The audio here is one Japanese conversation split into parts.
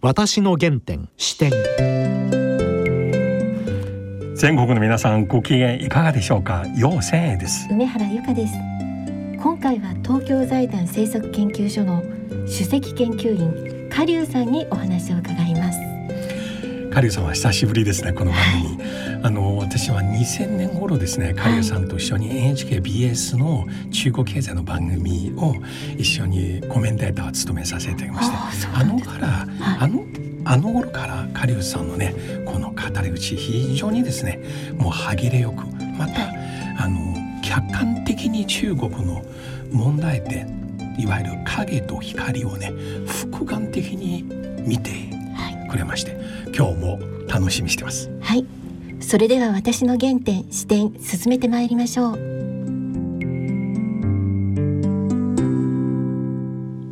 私の原点視点。全国の皆さんご機嫌いかがでしょうか？陽千恵です。梅原由香です。今回は東京財団政策研究所の首席研究員加龍さんにお話を伺います加龍さんは久しぶりですねこの番組、あの私は2000年頃ですね加龍さんと一緒に NHKBS の中国経済の番組を一緒にコメンテーターを務めさせていましてあのから、あのあの頃からカリウスさんのねこの語り口非常にですねもう歯切れよくまたあの客観的に中国の問題点いわゆる影と光をね複眼的に見てくれまして、はい、今日も楽しみしてますはいそれでは私の原点視点進めてまいりましょう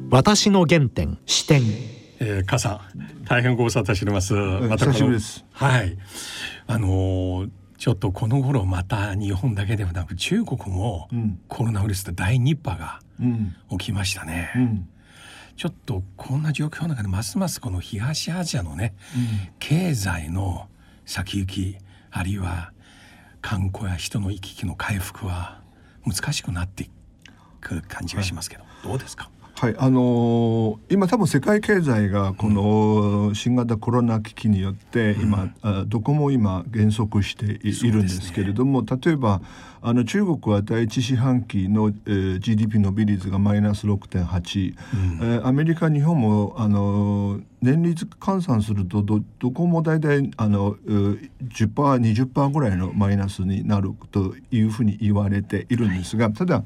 私の原点視点えー、加さん大変ご無沙汰しております。また久しぶりです。はい。あのー、ちょっとこの頃また日本だけではなく中国もコロナウイルスで第2波が起きましたね。うんうんちょっとこんな状況の中でますますこの東アジアのね、うん、経済の先行きあるいは観光や人の行き来の回復は難しくなってくる感じがしますけど、はい、どうですか？はいあのー、今多分世界経済がこの新型コロナ危機によって今、うん、どこも今減速しているんですけれども、ね、例えばあの中国は第一四半期の、えー、GDP 伸び率がマイナス6.8、うん。えー、アメリカ日本もあの年率換算するとどどこも大体あの 10%20% ぐらいのマイナスになるというふうに言われているんですが、はい、ただ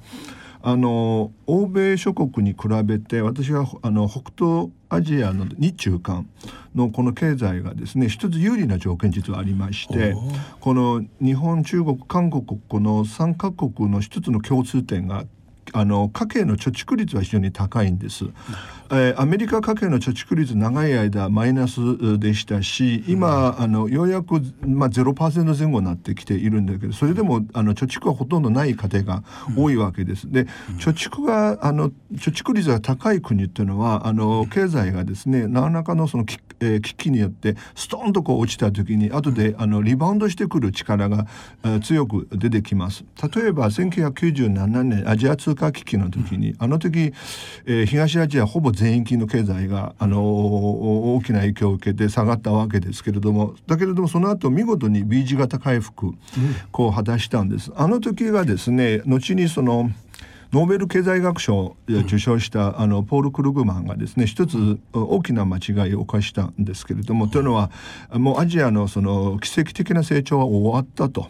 あの欧米諸国に比べて私はあの北東アジアの日中間のこの経済がですね一つ有利な条件実はありましてこの日本中国韓国この3カ国の一つの共通点があの家計の貯蓄率は非常に高いんです。えー、アメリカ家計の貯蓄率長い間マイナスでしたし今、あのようやく、まあ、0%前後になってきているんだけどそれでもあの貯蓄はほとんどない家庭が多いわけです。で貯蓄があの貯蓄率が高い国っていうのはあの経済がですね何らかのそのえー、危機によってストンとこう落ちた時に後であのリバウンドしてくる力が、えー、強く出てきます。例えば1997年アジア通貨危機の時にあの時、えー、東アジアほぼ全域の経済があの大きな影響を受けて下がったわけですけれどもだけれどもその後見事に B 字型回復、こう果たしたんです。あの時がですね後にそのノーベル経済学賞を受賞した、あのポール・クルグマンがですね一つ大きな間違いを犯したんですけれども、というのはもうアジアのその奇跡的な成長は終わったと。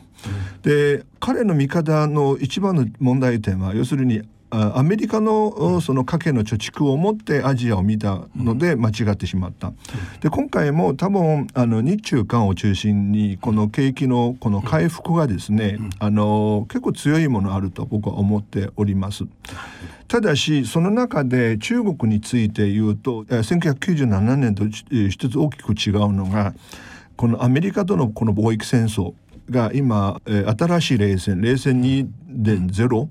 で彼の見方の一番の問題点は要するにアメリカのその家計の貯蓄を持ってアジアを見たので間違ってしまった。で今回も多分あの日中韓を中心にこの景気のこの回復がですねあの結構強いものあると僕は思っております。ただしその中で中国について言うと1997年と一つ大きく違うのがこのアメリカとのこの貿易戦争が今、えー、新しい冷戦冷戦2.0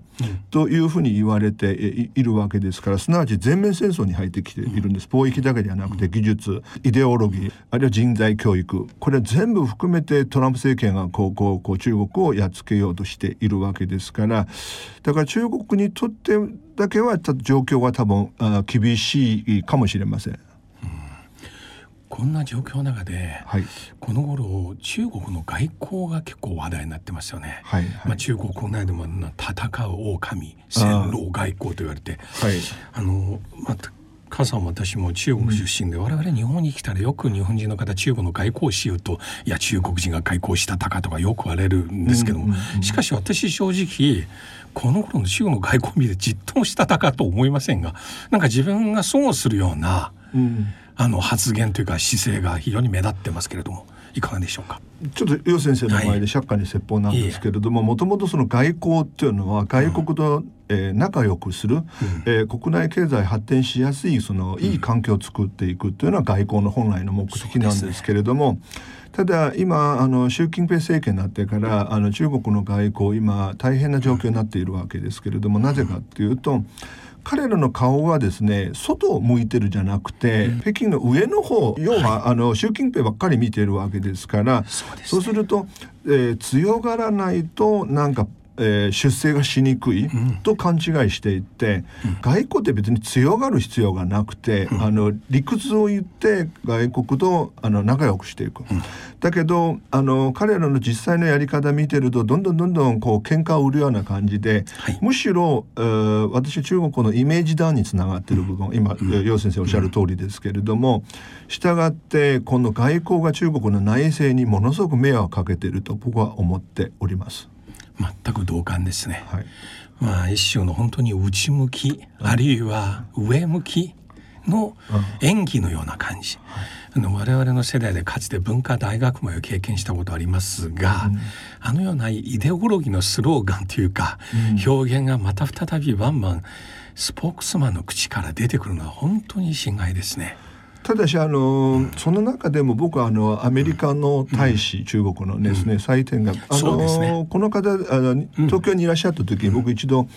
というふうに言われているわけですからすなわち全面戦争に入ってきているんです。貿易だけではなくて技術イデオロギーあるいは人材教育。これ全部含めてトランプ政権がこうこうこう中国をやっつけようとしているわけですから。だから中国にとってだけは状況が多分厳しいかもしれません。こんな状況の中で、はい、この頃中国の外交が結構話題になってますよね。はいはい、まあ、中国国内でも戦う狼戦狼外交と言われて。あ、はい、あのまあ母さん私も中国出身で、うん、我々日本に来たらよく日本人の方中国の外交をしようといや中国人が外交したたかとかよく言われるんですけども、うんうんうん、しかし私正直この頃の中国の外交を見てじっともしたたかと思いませんがなんか自分が損をするような、うんあの発言というか姿勢が非常に目立ってますけれどもいかがでしょうか？ちょっと楊先生の前で釈迦に説法なんですけれどももともとその外交っていうのは外国と、うん、えー、仲良くする、うん、えー、国内経済発展しやすいそのいい環境を作っていくというのは外交の本来の目的なんですけれども。ただ今あの習近平政権になってからあの中国の外交今大変な状況になっているわけですけれどもなぜかっていうと彼らの顔はですね外を向いてるじゃなくて、うん、北京の上の方要は、はい、あの習近平ばっかり見てるわけですからそう、ね,、すると、えー、強がらないとなんかえー、出世がしにくいと勘違いしていて、うん、外交って別に強がる必要がなくて、うん、あの理屈を言って外国とあの仲良くしていく、うん、だけどあの彼らの実際のやり方見てるとどんどんどんどんこう喧嘩を売るような感じで、はい、むしろ、えー、私中国のイメージダウンにつながってる部分、今楊先生おっしゃる通りですけれども、したがってこの外交が中国の内政にものすごく迷惑をかけていると僕は思っております。全く同感ですね、はい、まあ一種の本当に内向き、あるいは上向きの演技のような感じ、あの我々の世代でかつて文化大学も経験したことありますが、うん、あのようなイデオロギーのスローガンというか、うん、表現がまた再びバンバンスポークスマンの口から出てくるのは本当に心外ですね。ただしあのその中でも僕はあのアメリカの大使、中国のですね、祭典があの、この方あの東京にいらっしゃった時に僕一度、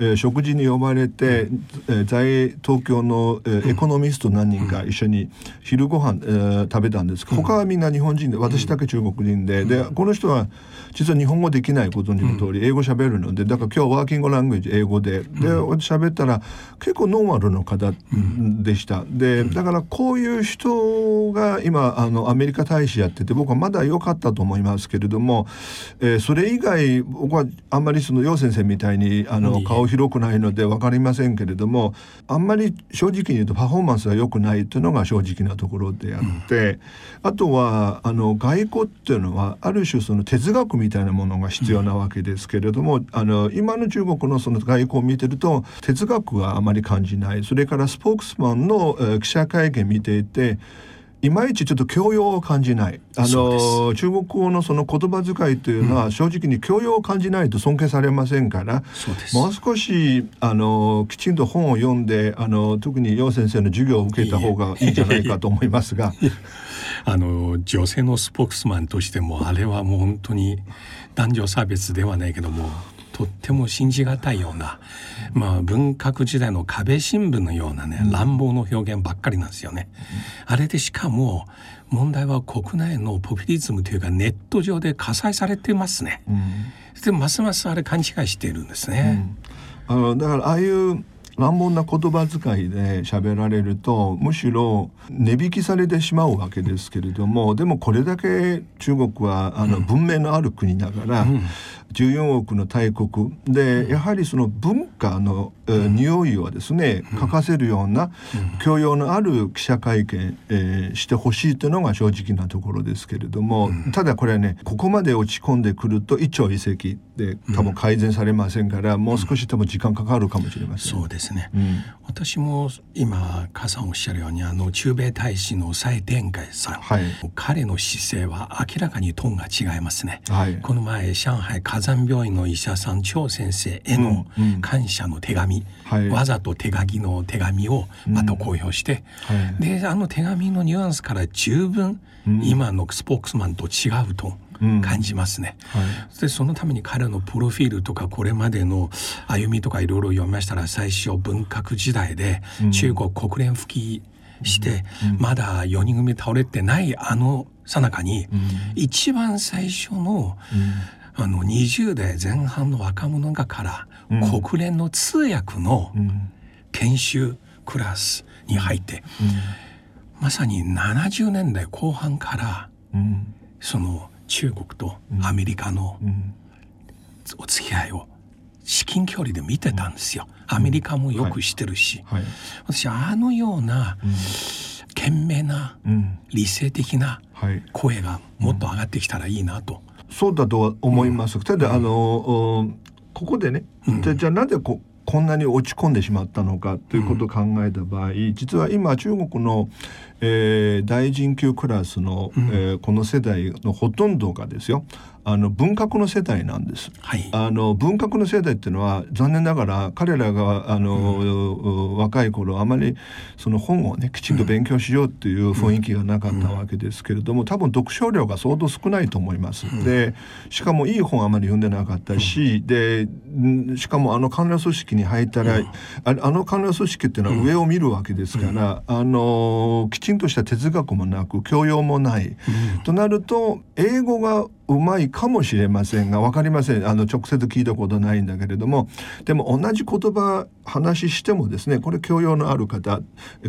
えー、食事に呼ばれて、えー、在東京の、えー、エコノミスト何人か一緒に昼ご飯、えー、食べたんです。他はみんな日本人で私だけ中国人ででこの人は実は日本語できないご存知の通り英語喋るのでだから今日ワーキングラングエージ英語で。で喋ったら結構ノーマルの方でした。でだからこういう人が今あのアメリカ大使やってて僕はまだ良かったと思いますけれども、えー、それ以外僕はあんまりその楊先生みたいにあの顔広くないので分かりませんけれどもあんまり正直に言うとパフォーマンスが良くないというのが正直なところであって、あとはあの外交っていうのはある種その哲学みたいなものが必要なわけですけれども、あの今の中国のその外交を見てると哲学はあまり感じない。それからスポークスマンの、えー、記者会見見ていていまいちちょっと教養を感じない。あの中国語のその言葉遣いというのは正直に教養を感じないと尊敬されませんから、うん、もう少しあのきちんと本を読んであの特に楊先生の授業を受けた方がいいんじゃないかと思いますが。あの女性のスポークスマンとしてもあれはもう本当に男女差別ではないけどもとっても信じがたいような、まあ、文革時代の壁新聞のようなね、乱暴の表現ばっかりなんですよね。あれでしかも問題は国内のポピュリズムというかネット上で火災されてますね。うん、でますますあれ勘違いしているんですね。うん、あのだからああいう乱暴な言葉遣いで喋られるとむしろ値引きされてしまうわけですけれどもでもこれだけ中国はあの文明のある国だから、うん、14億の大国。でやはりその文化の、えー、匂いをですね書かせるような教養のある記者会見、えー、してほしいというのが正直なところですけれどもただこれはねここまで落ち込んでくると一朝一夕で多分改善されませんからもう少し多分時間かかるかもしれません。そうですね、うん、私も今母さんおっしゃるようにあの中米大使の蔡天海さん、はい、彼の姿勢は明らかにトーンが違いますね。はい、この前上海火山病院の医者さん張先生への感謝の手紙、うんうん、わざと手書きの手紙をまた公表して、うんはい、であの手紙のニュアンスから十分今のスポークスマンと違うと。感じますね、はい、でそのために彼のプロフィールとかこれまでの歩みとかいろいろ読みましたら最初文革時代で中国国連復帰して、まだ4人組倒れてないあのさなかに、一番最初の、あの20代前半の若者がから、国連の通訳の研修クラスに入って、まさに70年代後半から、その中国とアメリカのお付き合いを至近距離で見てたんですよ。アメリカもよくしてるし、はい。はい、私あのような、賢明な、理性的な声がもっと上がってきたらいいなと。そうだとは思います。ただ、あのここでね、じゃじゃなぜここんなに落ち込んでしまったのかということを考えた場合、実は今中国の、えー、大臣級クラスの、うん、えー、この世代のほとんどがですよあの文革の世代なんです。はい、あの文革の世代っていうのは残念ながら彼らがあの、うん、若い頃あまりその本をねきちんと勉強しようっていう雰囲気がなかったわけですけれども、多分読書量が相当少ないと思います。でしかもいい本あまり読んでなかったし、でしかもあの官僚組織に入ったら、あの官僚組織っていうのは上を見るわけですから、あのきちんとした哲学もなく教養もない、となると英語がうまいかもしれませんが分かりません。あの直接聞いたことないんだけれども。でも同じ言葉話してもですねこれ教養のある方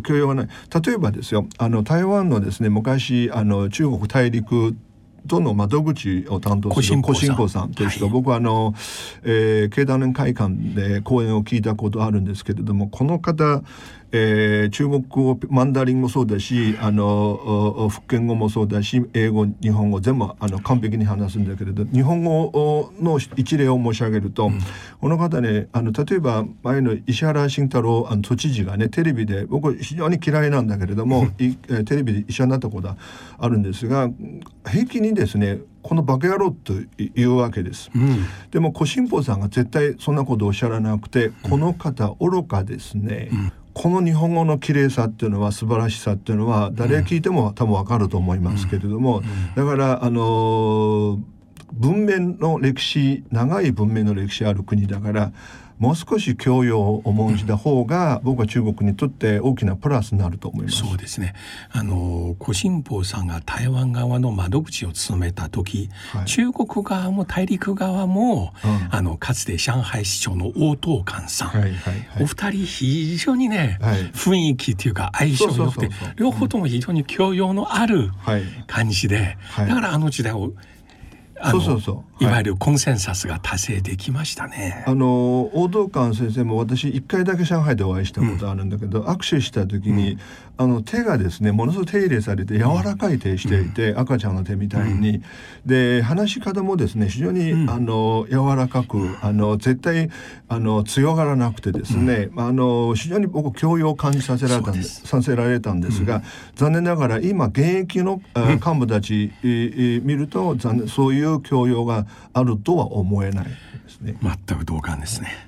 教養がない。例えばですよあの台湾のですね昔あの中国大陸との窓口を担当する古新子さんという人、はい、僕はあの、えー、経団連会館で講演を聞いたことあるんですけれどもこの方えー、中国語マンダリンもそうだしあの福建語もそうだし英語日本語全部あの完璧に話すんだけれど日本語の一例を申し上げると、うん、この方ねあの例えば前の石原慎太郎あの都知事がねテレビで僕非常に嫌いなんだけれども、いテレビで医者になったことはあるんですが平気にですねこのバカ野郎というわけです、うん、でも小新保さんが絶対そんなことをおっしゃらなくて、この方愚かですね、うんこの日本語の綺麗さっていうのは素晴らしさっていうのは誰聞いても多分わかると思いますけれども、だからあの文明の歴史長い文明の歴史ある国だからもう少し教養を重んじた方が、僕は中国にとって大きなプラスになると思います。そうですね。あの胡新宝さんが台湾側の窓口を務めた時、はい、中国側も大陸側も、うん、あのかつて上海市長の王東館さん、はいはいはい、お二人非常にね、はい、雰囲気というか相性良くて両方とも非常に教養のある感じで、だからあの時代をそうそうそう。いわゆるコンセンサスが達成できましたね。あの王道館先生も私一回だけ上海でお会いしたことあるんだけど、うん、握手した時に、うん、あの手がですねものすごく手入れされて柔らかい手していて、うん、赤ちゃんの手みたいに、で話し方もですね非常に、あの柔らかくあの絶対あの強がらなくてですね、あの非常に僕教養を感じさせられたんです。させられたんですが、残念ながら今現役の幹部たち、見ると残念そういう教養があるとは思えないですね。全く同感ですね。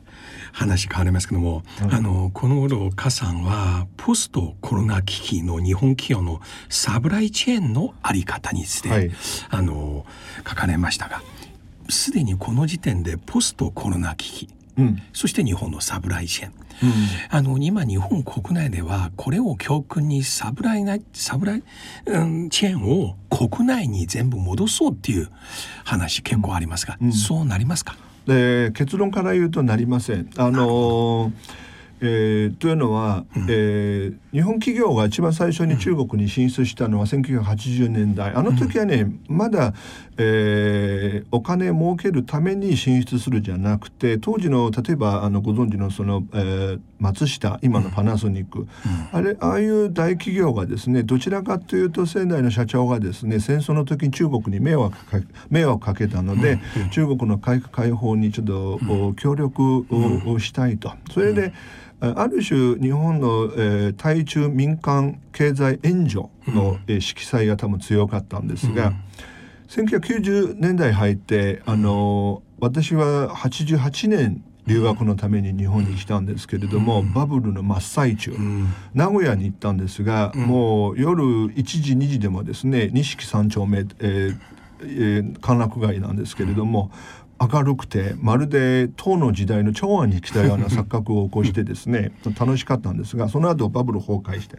話変わりますけども、はい、あのこの頃加さんはポストコロナ危機の日本企業のサプライチェーンのあり方について、はい、あの書かれましたがすでにこの時点でポストコロナ危機、うん、そして日本のサプライチェーン。うん、あの今日本国内ではこれを教訓にサブライなサブライ、うん、チェーンを国内に全部戻そうっていう話結構ありますが、うん、そうなりますか？で結論から言うとなりません。あのえー、というのは、うん、えー、日本企業が一番最初に中国に進出したのは1980年代。あの時はね、うん、まだ、えー、お金儲けるために進出するじゃなくて当時の例えばあのご存知のその、えー、松下今のパナソニック、うん、あれああいう大企業がですねどちらかというと仙台の社長がですね戦争の時に中国に迷惑か迷惑かけたので、うん、中国の改革開放にちょっと、協力をしたいと。それで、ある種日本の、えー、対中民間経済援助の、えー、色彩が多分強かったんですが、1990年代入ってあの私は88年留学のために日本に来たんですけれども、うん、バブルの真っ最中、うん、名古屋に行ったんですが、うん、もう夜1時2時でもですね錦三丁目、えーえー、歓楽街なんですけれども、明るくてまるで唐の時代の長安に来たような錯覚を起こしてですね 楽しかったんですがその後バブル崩壊して。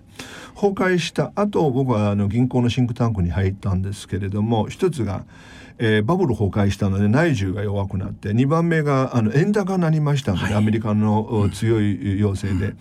崩壊した後僕はあの銀行のシンクタンクに入ったんですけれども一つが、えー、バブル崩壊したので内需が弱くなって2番目があの円高になりましたので、はい、アメリカの強い要請で。うん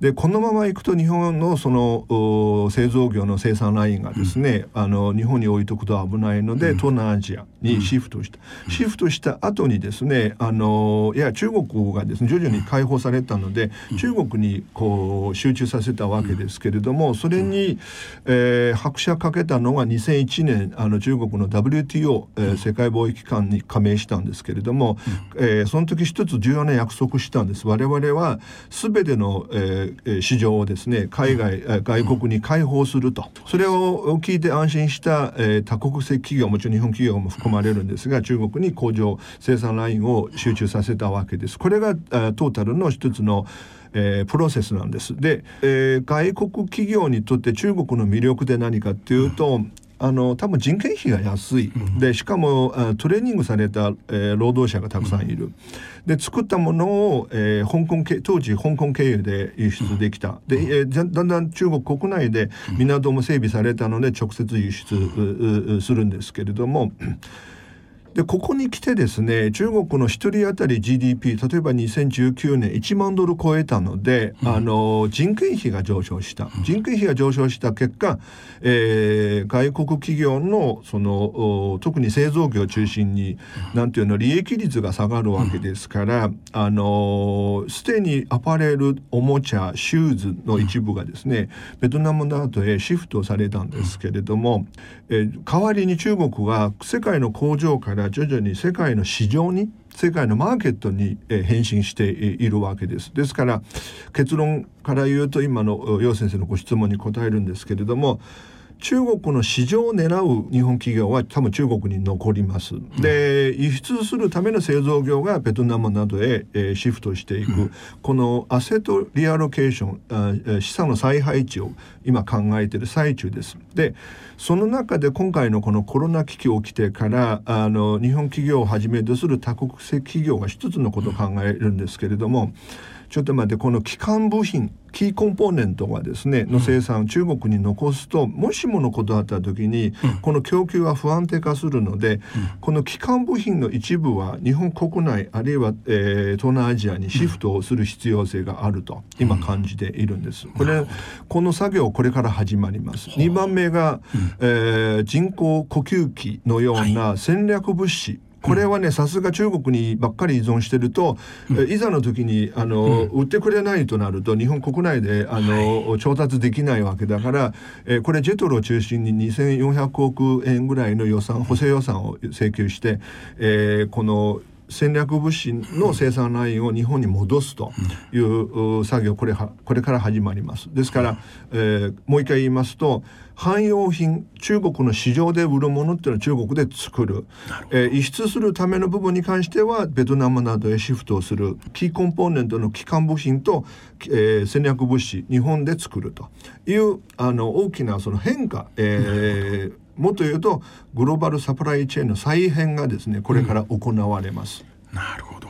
でこのままいくと日本のその製造業の生産ラインがですね、うん、あの日本に置いとくと危ないので、うん、東南アジアにシフトした、うん、シフトした後にですねあのいや中国がですね徐々に解放されたので、中国にこう集中させたわけですけれどもそれに、えー、拍車かけたのが2001年あの中国の WTO、えー、世界貿易機関に加盟したんですけれども、えー、その時一つ重要な約束したんです。我々は全ての、えーー、市場をですね海外、うん、外国に開放すると、それを聞いて安心した、えー、多国籍企業もちろん日本企業も含まれるんですが中国に工場生産ラインを集中させたわけです。これがトータルの一つのえー、プロセスなんです。で、えー、外国企業にとって中国の魅力で何かっていうと、あの多分人件費が安い、でしかもトレーニングされた、えー、労働者がたくさんいる、で作ったものを、えー、香港当時香港経由で輸出できた。で、えー、だんだん中国国内で港も整備されたので直接輸出するんですけれども。でここに来てですね中国の1人当たり GDP 例えば2019年1万ドル超えたので、うん、あの人件費が上昇した、うん、人件費が上昇した結果、えー、外国企業のその特に製造業を中心に、うん、なんていうの利益率が下がるわけですから、あのすでにアパレルおもちゃシューズの一部がですね、ベトナムなどへシフトされたんですけれども、えー、代わりに中国は世界の工場から徐々に世界の市場に世界のマーケットに変身しているわけです。ですから結論から言うと今の楊先生のご質問に答えるんですけれども中国の市場を狙う日本企業は多分中国に残ります。で輸出するための製造業がベトナムなどへ、えー、シフトしていく、うん、このアセットリアロケーション資産の再配置を今考えている最中です。でその中で今回のこのコロナ危機起きてからあの日本企業をはじめとする多国籍企業が一つのことを考えるんですけれども、ちょっと待ってこの基幹部品キーコンポーネントがですねの生産、を中国に残すともしものことあった時に、この供給が不安定化するので、この基幹部品の一部は日本国内あるいは、えー、東南アジアにシフトをする必要性があると今感じているんです。これこの作業これから始まります。2番目が、えー、人工呼吸器のような戦略物資これはねさすが中国にばっかり依存してると、うん、いざの時にあの、うん、売ってくれないとなると日本国内であの、はい、調達できないわけだから、えー、これジェトロを中心に2400億円ぐらいの予算補正予算を請求して、えー、この戦略物資の生産ラインを日本に戻すという作業これはこれから始まります。ですから、えー、もう一回言いますと汎用品中国の市場で売るものっていうのは中国で作る。えー、輸出するための部分に関してはベトナムなどへシフトをするキーコンポーネントの基幹部品と、えー、戦略物資日本で作るというあの大きなその変化、えー、もっと言うとグローバルサプライチェーンの再編がですねこれから行われます。うん、なるほど。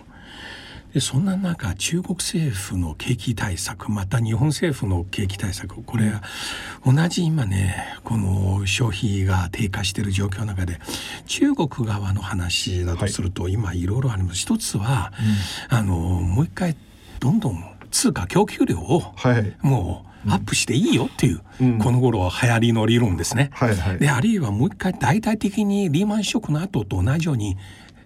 でそんな中中国政府の景気対策また日本政府の景気対策これは同じ今ねこの消費が低下している状況の中で中国側の話だとすると、はい、今いろいろあります。一つは、うん、あのもう一回どんどん通貨供給量を、はい、もうアップしていいよっていう、うん、この頃流行りの理論ですね。はいはい、であるいはもう一回大々的にリーマンショックの後と同じように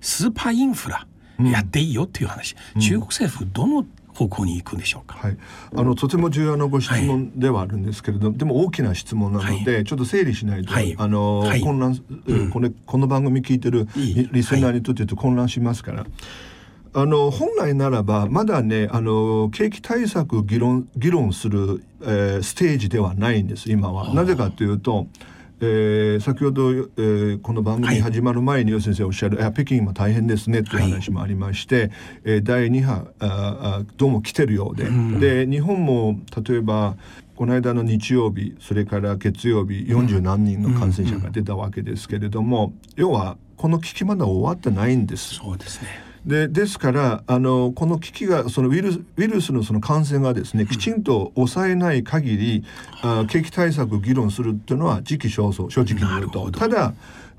スーパーインフラやっていいよっていう話、うん、中国政府どの方向に行くんでしょうか、はい、あのとても重要なご質問ではあるんですけれども、はい、でも大きな質問なので、はい、ちょっと整理しないと、あの混乱、うん、これこの番組聞いてるリスナーにとってと混乱しますから。あの本来ならばまだねあの景気対策議論議論する、えー、ステージではないんです今は。なぜかというと、えー、先ほど、えー、この番組始まる前に、はい、先生おっしゃる「北京も大変ですね」という話もありまして、はい、えー、第2波あどうも来てるようで、うん、で日本も例えばこの間の日曜日それから月曜日40何人の感染者が出たわけですけれども、うんうん、要はこの危機まだ終わってないんです。そうですねでですからあのこの危機がそのウイルスウイルスのその感染がですねきちんと抑えない限り、うん、あ景気対策を議論するっていうのは時期尚早正直に言うと。ただ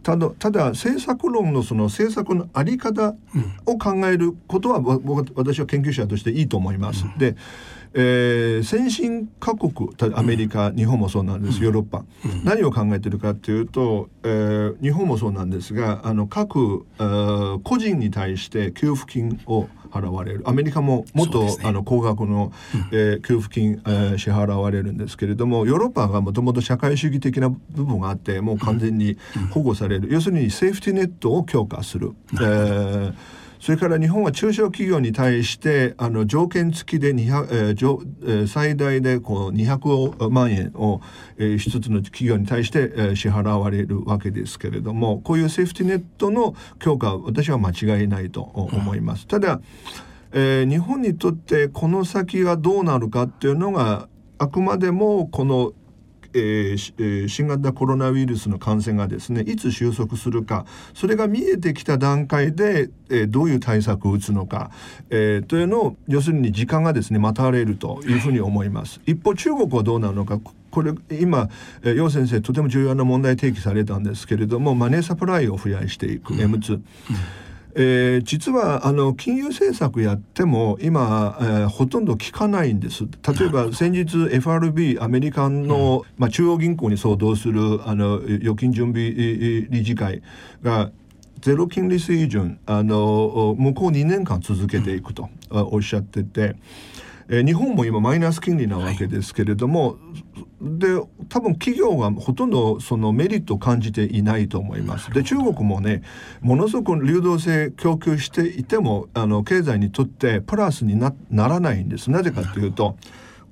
ただただ政策論のその政策のあり方を考えることは、うん、僕私は研究者としていいと思います。うん、でえー、先進各国アメリカ、うん、日本もそうなんです、ヨーロッパ、うん、何を考えてるかというと、えー、日本もそうなんですがあの各、えー、個人に対して給付金を払われる。アメリカももっと、ね、あの高額の、うん、えー、給付金、えー、支払われるんですけれどもヨーロッパがもともと社会主義的な部分があってもう完全に保護される、要するにセーフティネットを強化する。えーそれから日本は中小企業に対してあの条件付きで200、えーえー、最大でこう200万円を、えー、一つの企業に対して、えー、支払われるわけですけれどもこういうセーフティネットの強化は私は間違いないと思います。ただえー、日本にとってこの先がどうなるかっていうのがあくまでもこのえー、新型コロナウイルスの感染がですねいつ収束するかそれが見えてきた段階で、えー、どういう対策を打つのか、えー、というのを要するに時間がですね待たれるというふうに思います。一方中国はどうなるのかこれ今楊先生とても重要な問題提起されたんですけれどもマネーサプライを増やしていく M2、うんえー、実はあの金融政策やっても今、えー、ほとんど効かないんです。例えば先日 FRB アメリカの、まあ、中央銀行に相当するあの預金準備理事会がゼロ金利水準あの向こう2年間続けていくとおっしゃってて。えー、日本も今マイナス金利なわけですけれども、はい、で多分企業がほとんどそのメリットを感じていないと思います。で中国もねものすごく流動性供給していてもあの経済にとってプラスにならないんです。なぜかというと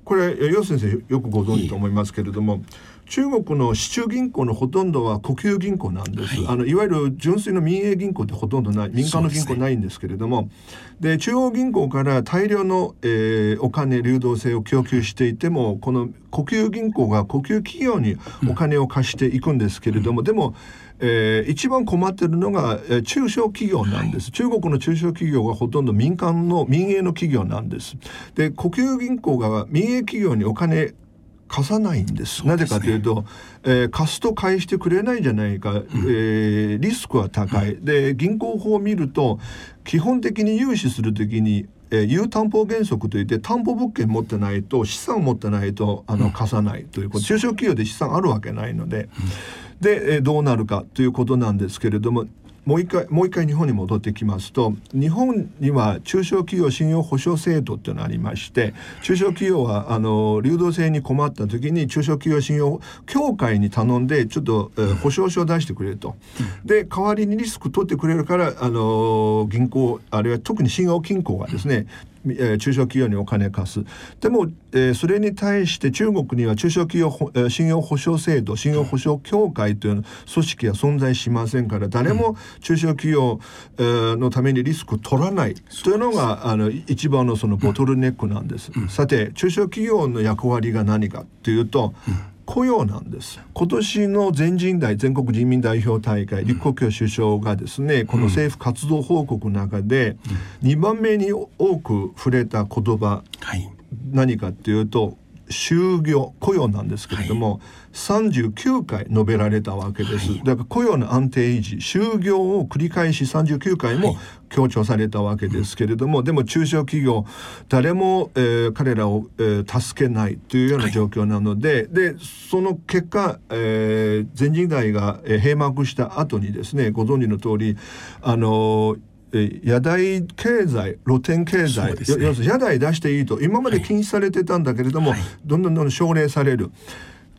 これ楊先生よくご存知と思いますけれども。いい中国の市中銀行のほとんどは国有銀行なんです、はい、あのいわゆる純粋の民営銀行ってほとんどない民間の銀行ないんですけれども。で、ね、中央銀行から大量の、えー、お金流動性を供給していてもこの国有銀行が国有企業にお金を貸していくんですけれども、うん、でもえー、一番困ってるのが、えー、中小企業なんです、はい、中国の中小企業がほとんど民間の民営の企業なんです。で国有銀行が民営企業にお金貸さないんです。なぜかというと、えー、貸すと返してくれないじゃないか、うん、えー、リスクは高い。で銀行法を見ると基本的に融資する時にえー、有担保原則といって担保物件持ってないと資産を持ってないとあの貸さないということ、中小企業で資産あるわけないので、で、えー、どうなるかということなんですけれどももう一回もう一回日本に戻ってきますと日本には中小企業信用保証制度っていうのがありまして中小企業はあの流動性に困った時に中小企業信用協会に頼んでちょっと、えー、保証書を出してくれると。で代わりにリスク取ってくれるからあの銀行あるいは特に信用金庫がですねえー、中小企業にお金貸す。でも、えー、それに対して中国には中小企業、えー、信用保証制度信用保証協会という組織は存在しませんから誰も中小企業、えー、のためにリスクを取らないというのがあの一番のそのボトルネックなんです。さて中小企業の役割が何かというと、雇用なんです。今年の全人代全国人民代表大会李克強首相がですね、この政府活動報告の中で2番目に多く触れた言葉、はい、何かっていうと就業雇用なんですけれども、はい、39回述べられたわけです、はい、だから雇用の安定維持就業を繰り返し39回も強調されたわけですけれども、はい、でも中小企業誰も、えー、彼らを、えー、助けないというような状況なので、でその結果、えー、全人代が、えー、閉幕した後にですねご存知の通りあのー野台経済露天経済、ね、要するに野台出していいと今まで禁止されてたんだけれども、はい、どんどんどんどん奨励される。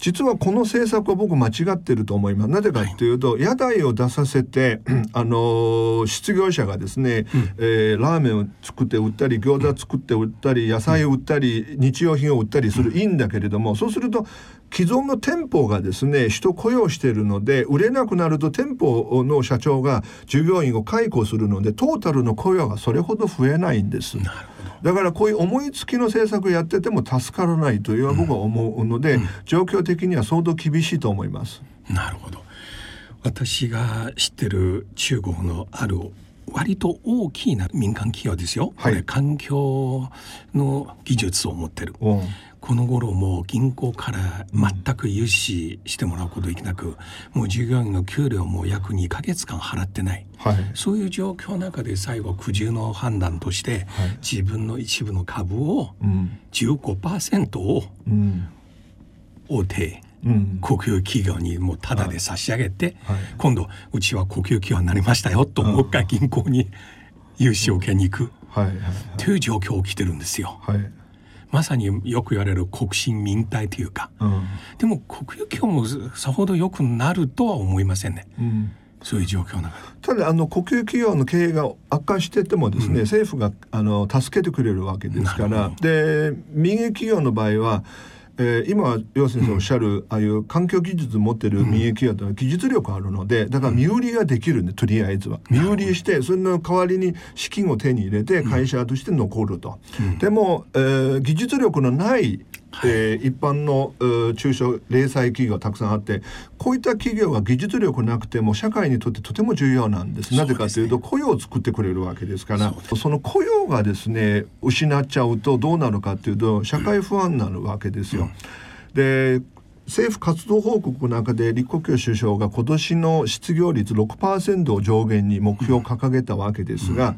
実はこの政策は僕間違ってると思います。なぜかというと、はい、屋台を出させて、あの失業者がですね、うん、えー、ラーメンを作って売ったり餃子作って売ったり野菜を売ったり日用品を売ったりする、いいんだけれどもそうすると既存の店舗がですね人雇用しているので売れなくなると店舗の社長が従業員を解雇するのでトータルの雇用がそれほど増えないんです。だからこういう思いつきの政策やってても助からないというは僕は思うので、うん、状況的には相当厳しいと思います。なるほど。私が知ってる中国のある割と大きな民間企業ですよ、はい、環境の技術を持ってる。この頃も銀行から全く融資してもらうことできなく、うん、もう従業員の給料も約2か月間払ってない、はい、そういう状況の中で最後苦渋の判断として、はい、自分の一部の株を15%を大手、うん、国有企業にもうタダで差し上げて、はい、今度うちは国有企業になりましたよともう一回銀行に融資を受けに行く、という状況起きてるんですよ。はいまさによく言われる国進民退というか、うん、でも国有企業もさほど良くなるとは思いませんね。うん、そういう状況なただあの国有企業の経営が悪化しててもですね、うん、政府があの助けてくれるわけですから。で民営企業の場合はえー、今楊先生おっしゃる、うん、ああいう環境技術持ってる民営企業というのは技術力あるのでだから身売りができるんでとりあえずは。身売りしてそれの代わりに資金を手に入れて会社として残ると、うん、でも、えー、技術力のないえー、一般の中小零細企業たくさんあってこういった企業は技術力なくても社会にとってとても重要なんです。なぜかというと雇用を作ってくれるわけですから。その雇用がですね失っちゃうとどうなるかというと社会不安になるわけですよ。で政府活動報告の中で李克強首相が今年の失業率6%を上限に目標を掲げたわけですが、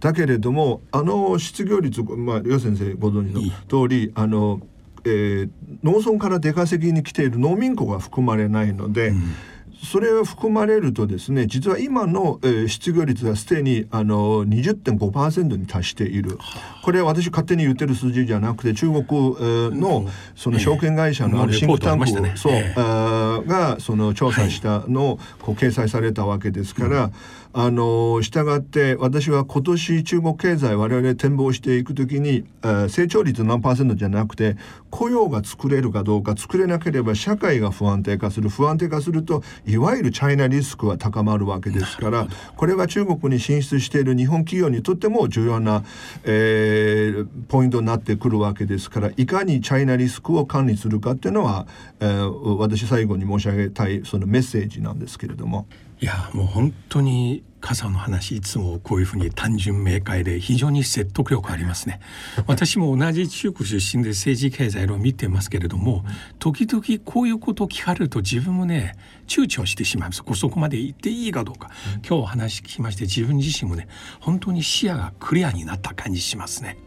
だけれどもあの失業率まあ両先生ご存知の通りあのえー、農村から出稼ぎに来ている農民工が含まれないので、うん、それを含まれるとですね実は今の、えー、失業率はすでにあの20.5%に達している。これは私勝手に言ってる数字じゃなくて中国、えー、のその証券会社のあるシンクタンク、ね、そう、えー、がその調査したのをこう掲載されたわけですから、あのしたがって私は今年中国経済我々展望していくときに、えー、成長率何パーセントじゃなくて雇用が作れるかどうか作れなければ社会が不安定化する不安定化するといわゆるチャイナリスクは高まるわけですからこれは中国に進出している日本企業にとっても重要な、えー、ポイントになってくるわけですからいかにチャイナリスクを管理するかっていうのは、えー、私最後に申し上げたいそのメッセージなんですけれども。いやもう本当に傘の話いつもこういうふうに単純明快で非常に説得力ありますね。私も同じ中国出身で政治経済を見てますけれども時々こういうことを聞かれると自分もね躊躇してしまいます。そこまで言っていいかどうか、今日お話聞きまして自分自身もね本当に視野がクリアになった感じしますね。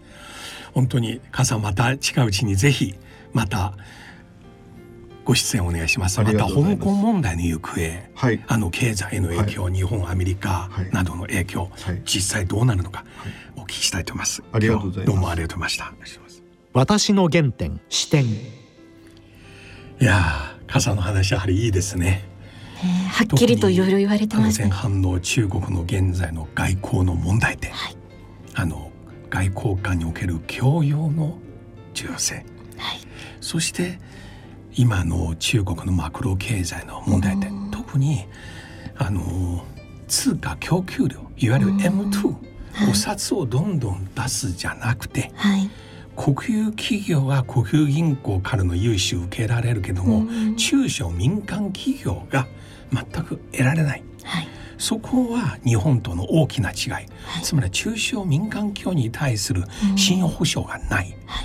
本当に傘また近いうちにぜひまたご出演お願いします。また香港問題の行方、はい、あの経済への影響、はい、日本アメリカなどの影響、はい、実際どうなるのか、お聞きしたいと思います。ありがとうございます。どうもありがとうございました。私の原点視点。いや傘の話やはりいいですね。はっきりといろいろ言われてます、ね、前半の中国の現在の外交の問題点、はい、あの外交官における教養の重要性、はい、そして今の中国のマクロ経済の問題点、特にあの通貨供給量いわゆる M2、お札をどんどん出すじゃなくて、はい、国有企業は国有銀行からの融資を受けられるけども、中小民間企業が全く得られない。はい。そこは日本との大きな違い、はい、つまり中小民間企業に対する信用保証がない、は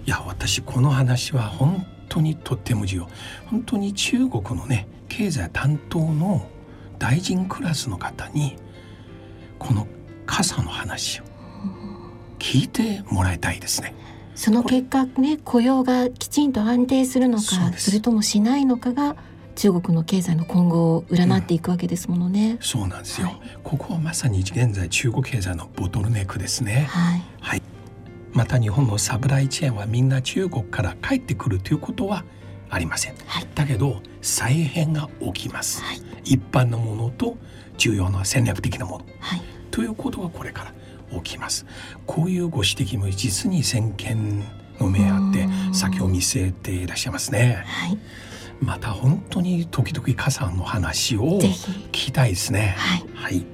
い、いや私この話は本当にとっても重要。本当に中国のね経済担当の大臣クラスの方にこの傘の話を聞いてもらいたいですね。その結果ね雇用がきちんと安定するのかそれともしないのかが中国の経済の今後を占っていくわけですものね、うん、そうなんですよ、はい、ここはまさに現在中国経済のボトルネックですね。はい、はいまた日本のサプライチェーンはみんな中国から帰ってくるということはありません、はい、だけど再編が起きます、はい、一般のものと重要な戦略的なもの、はい、ということがこれから起きます。こういうご指摘も実に先見の目あって先を見据えていらっしゃいますね、また本当に時々火山の話を聞きたいですね。はい、はい、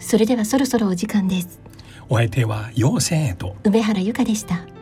それではそろそろお時間ですお相手は陽線へと梅原由香でした。